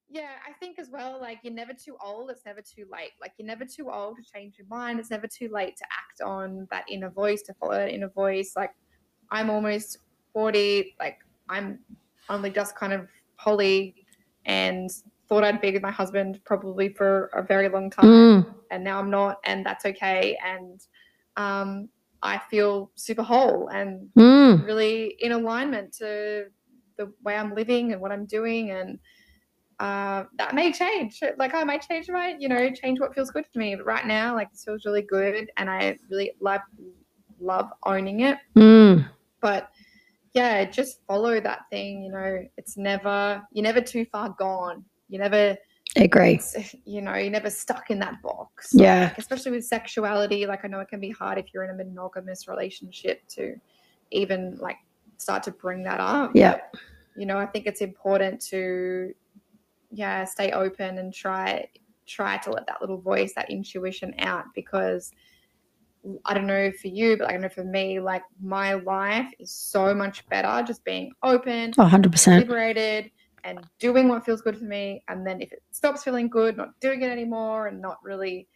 Yeah, I think as well, like you're never too old, it's never too late. Like you're never too old to change your mind. It's never too late to act on that inner voice, to follow that inner voice. Like I'm almost 40, like I'm only just kind of poly and thought I'd be with my husband probably for a very long time. Mm. And now I'm not, and that's okay. And um, I feel super whole and mm. really in alignment to the way I'm living and what I'm doing. And uh, that may change. Like I might change my, you know, change what feels good to me. But right now, like this feels really good, and I really love love owning it. Mm. But yeah, just follow that thing. You know, it's never you're never too far gone. You never I agree. <laughs> You know, you're never stuck in that box. Yeah. Like, especially with sexuality. Like I know it can be hard if you're in a monogamous relationship to even like start to bring that up. Yeah. you know, I think it's important to, yeah, stay open and try try to let that little voice, that intuition out because I don't know for you, but I know for me, like my life is so much better just being open, oh, 100%. liberated, and doing what feels good for me. And then if it stops feeling good, not doing it anymore and not really,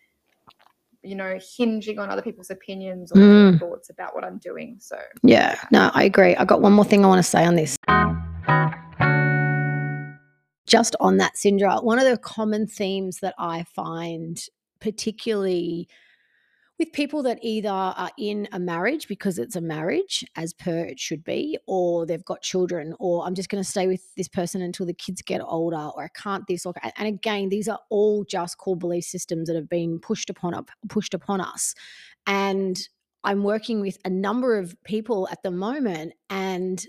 you know, hinging on other people's opinions or Mm. thoughts about what I'm doing. So, Yeah, no, I agree. I got one more thing I want to say on this. Just on that, Cindra, one of the common themes that I find, particularly with people that either are in a marriage because it's a marriage as per it should be, or they've got children, or I'm just going to stay with this person until the kids get older, or I can't this, or and again, these are all just core belief systems that have been pushed upon up pushed upon us, and I'm working with a number of people at the moment, and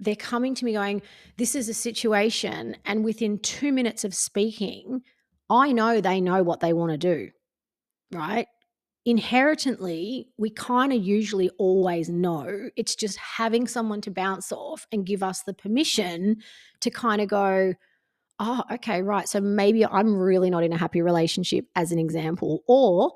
they're coming to me going, This is a situation. And within two minutes of speaking, I know they know what they want to do, right? Inherently, we kind of usually always know. It's just having someone to bounce off and give us the permission to kind of go, Oh, okay, right. So maybe I'm really not in a happy relationship, as an example. Or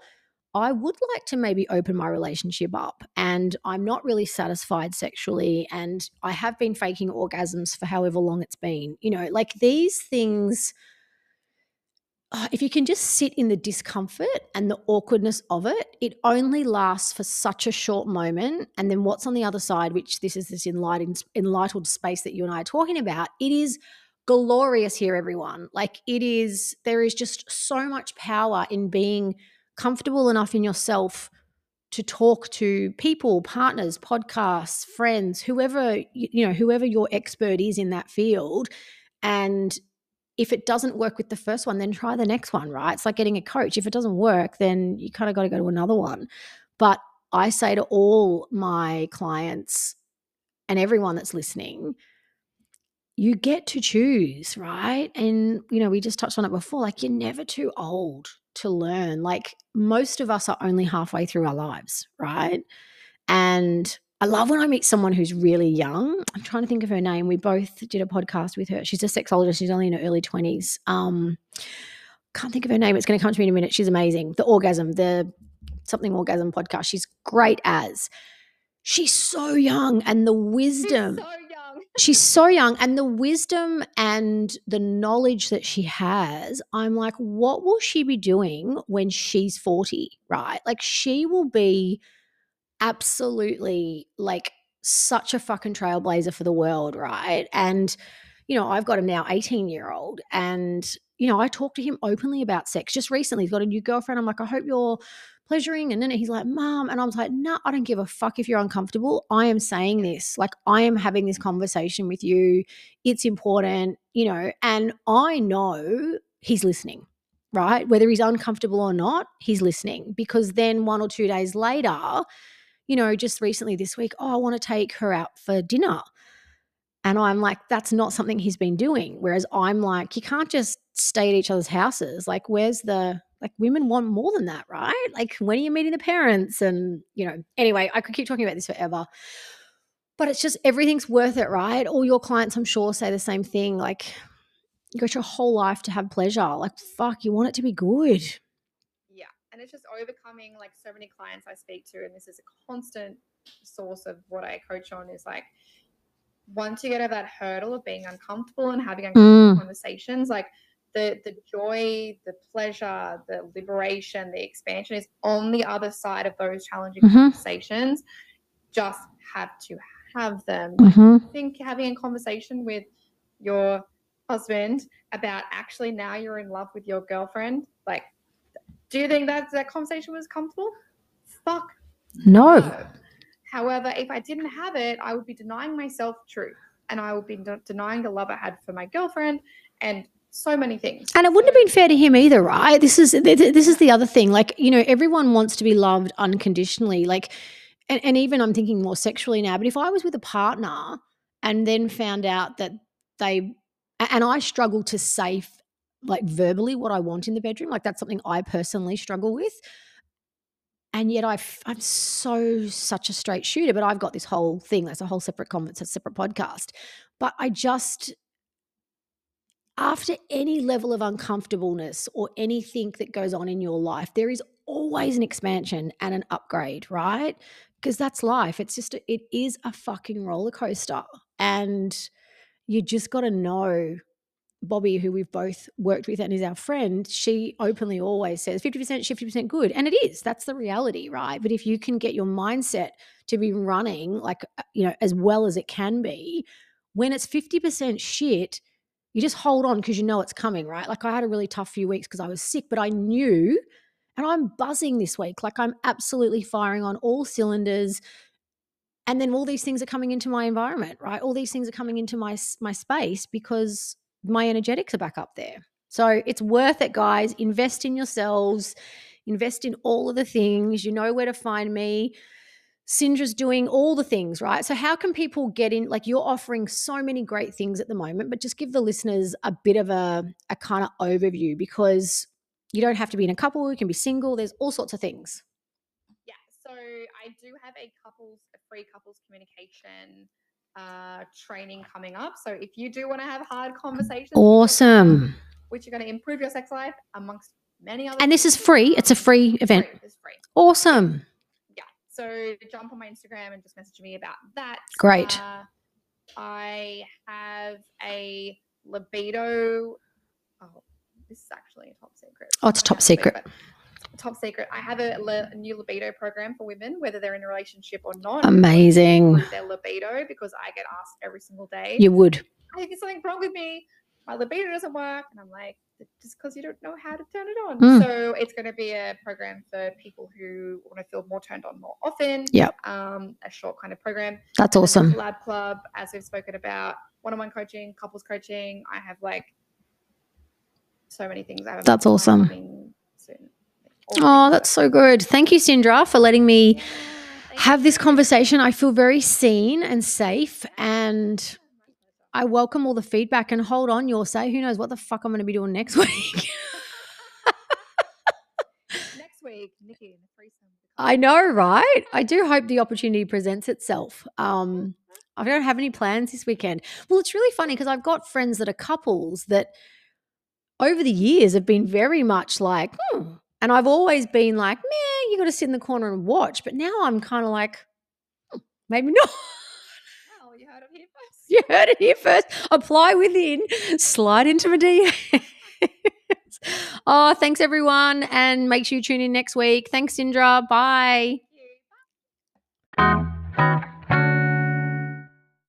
I would like to maybe open my relationship up and I'm not really satisfied sexually and I have been faking orgasms for however long it's been. You know, like these things, uh, if you can just sit in the discomfort and the awkwardness of it, it only lasts for such a short moment. And then what's on the other side, which this is this enlightened, enlightened space that you and I are talking about, it is glorious here, everyone. Like it is, there is just so much power in being comfortable enough in yourself to talk to people, partners, podcasts, friends, whoever you know, whoever your expert is in that field and if it doesn't work with the first one, then try the next one, right? It's like getting a coach. If it doesn't work, then you kind of got to go to another one. But I say to all my clients and everyone that's listening, you get to choose, right? And, you know, we just touched on it before like, you're never too old to learn. Like, most of us are only halfway through our lives, right? And I love when I meet someone who's really young. I'm trying to think of her name. We both did a podcast with her. She's a sexologist. She's only in her early 20s. Um, can't think of her name. It's going to come to me in a minute. She's amazing. The orgasm, the something orgasm podcast. She's great as. She's so young and the wisdom. She's so young and the wisdom and the knowledge that she has i'm like what will she be doing when she's 40 right? Like she will be absolutely like such a fucking trailblazer for the world right? And you know i've got a now 18 year old and you know i talk to him openly about sex. Just recently he's got a new girlfriend. I'm like i hope you're pleasuring and then he's like mom and i was like no nah, i don't give a fuck if you're uncomfortable. I am saying this. Like i am having this conversation with you. It's important you know and i know he's listening right? Whether he's uncomfortable or not he's listening because then one or two days later you know just recently this week oh i want to take her out for dinner. And i'm like that's not something he's been doing. Whereas i'm like you can't just stay at each other's houses. Like where's the like women want more than that, right? Like when are you meeting the parents? And, you know, anyway, I could keep talking about this forever. But it's just everything's worth it, right? All your clients, I'm sure, say the same thing. Like, you got your whole life to have pleasure. Like, fuck, you want it to be good. Yeah. And it's just overcoming like so many clients I speak to, and this is a constant source of what I coach on is like once you get over that hurdle of being uncomfortable and having uncomfortable Mm. conversations, like the the joy, the pleasure, the liberation, the expansion is on the other side of those challenging Mhm. conversations. Just have to have them. Mm-hmm. I think having a conversation with your husband about actually now you're in love with your girlfriend, like, do you think that that conversation was comfortable? Fuck No. no. However, if I didn't have it, I would be denying myself truth, and I would be de- denying the love I had for my girlfriend, and so many things. And it wouldn't have been fair to him either, right? This is th- th- this is the other thing. Like, you know, everyone wants to be loved unconditionally. Like, and, and even I'm thinking more sexually now. But if I was with a partner and then found out that they, and I struggle to say like verbally what I want in the bedroom, like that's something I personally struggle with. And yet I I'm so such a straight shooter, but I've got this whole thing. That's a whole separate conference, a separate podcast. But I just, after any level of uncomfortableness or anything that goes on in your life, there is always an expansion and an upgrade, right? Because that's life. It's just, a, it is a fucking roller coaster. And you just got to know Bobby, who we've both worked with and is our friend, she openly always says 50%, 50% good. And it is. That's the reality, right? But if you can get your mindset to be running like, uh, you know, as well as it can be, when it's 50% shit, you just hold on because you know it's coming, right? Like I had a really tough few weeks because I was sick, but I knew, and I'm buzzing this week. Like I'm absolutely firing on all cylinders and then all these things are coming into my environment right all these things are coming into my my space because my energetics are back up there. So it's worth it, guys. Invest in yourselves, invest in all of the things. You know where to find me. Cindra's doing all the things, right? So, how can people get in? Like, you're offering so many great things at the moment, but just give the listeners a bit of a, a kind of overview because you don't have to be in a couple, you can be single, there's all sorts of things. Yeah. So, I do have a couples, a free couples communication uh, training coming up. So if you do want to have hard conversations, awesome, which are going to improve your sex life amongst many other. And this is free. It's a free event. Free. It's free. Awesome. So jump on my Instagram and just message me about that. Great. Uh, I have a libido. Oh, this is actually a top secret. Oh, it's top secret top secret. I have a, a, new libido program for women, whether they're in a relationship or not. Amazing. Their libido, because I get asked every single day. You would. I think there's something wrong with me. My libido doesn't work, and I'm like, just because you don't know how to turn it on. Mm. So it's going to be a program for people who want to feel more turned on more often. Yeah. Um, a short kind of program. That's awesome. Lab Club, as we've spoken about, one-on-one coaching, couples coaching. I have like so many things. I That's awesome. Oh, that's so good. Thank you, Cindra, for letting me have this conversation. I feel very seen and safe, and I welcome all the feedback. And hold on, you'll say, who knows what the fuck I'm going to be doing next <laughs> week? next week, Nicky, I know, right? I do hope the opportunity presents itself. Um, I don't have any plans this weekend. Well, it's really funny because I've got friends that are couples that over the years have been very much like, hmm, and I've always been like, man, you got to sit in the corner and watch. But now I'm kind of like, hmm, maybe not. <laughs> You heard it here first. Apply within. Slide into my DM. oh, thanks everyone. And make sure you tune in next week. Thanks, Cindra. Bye. Bye.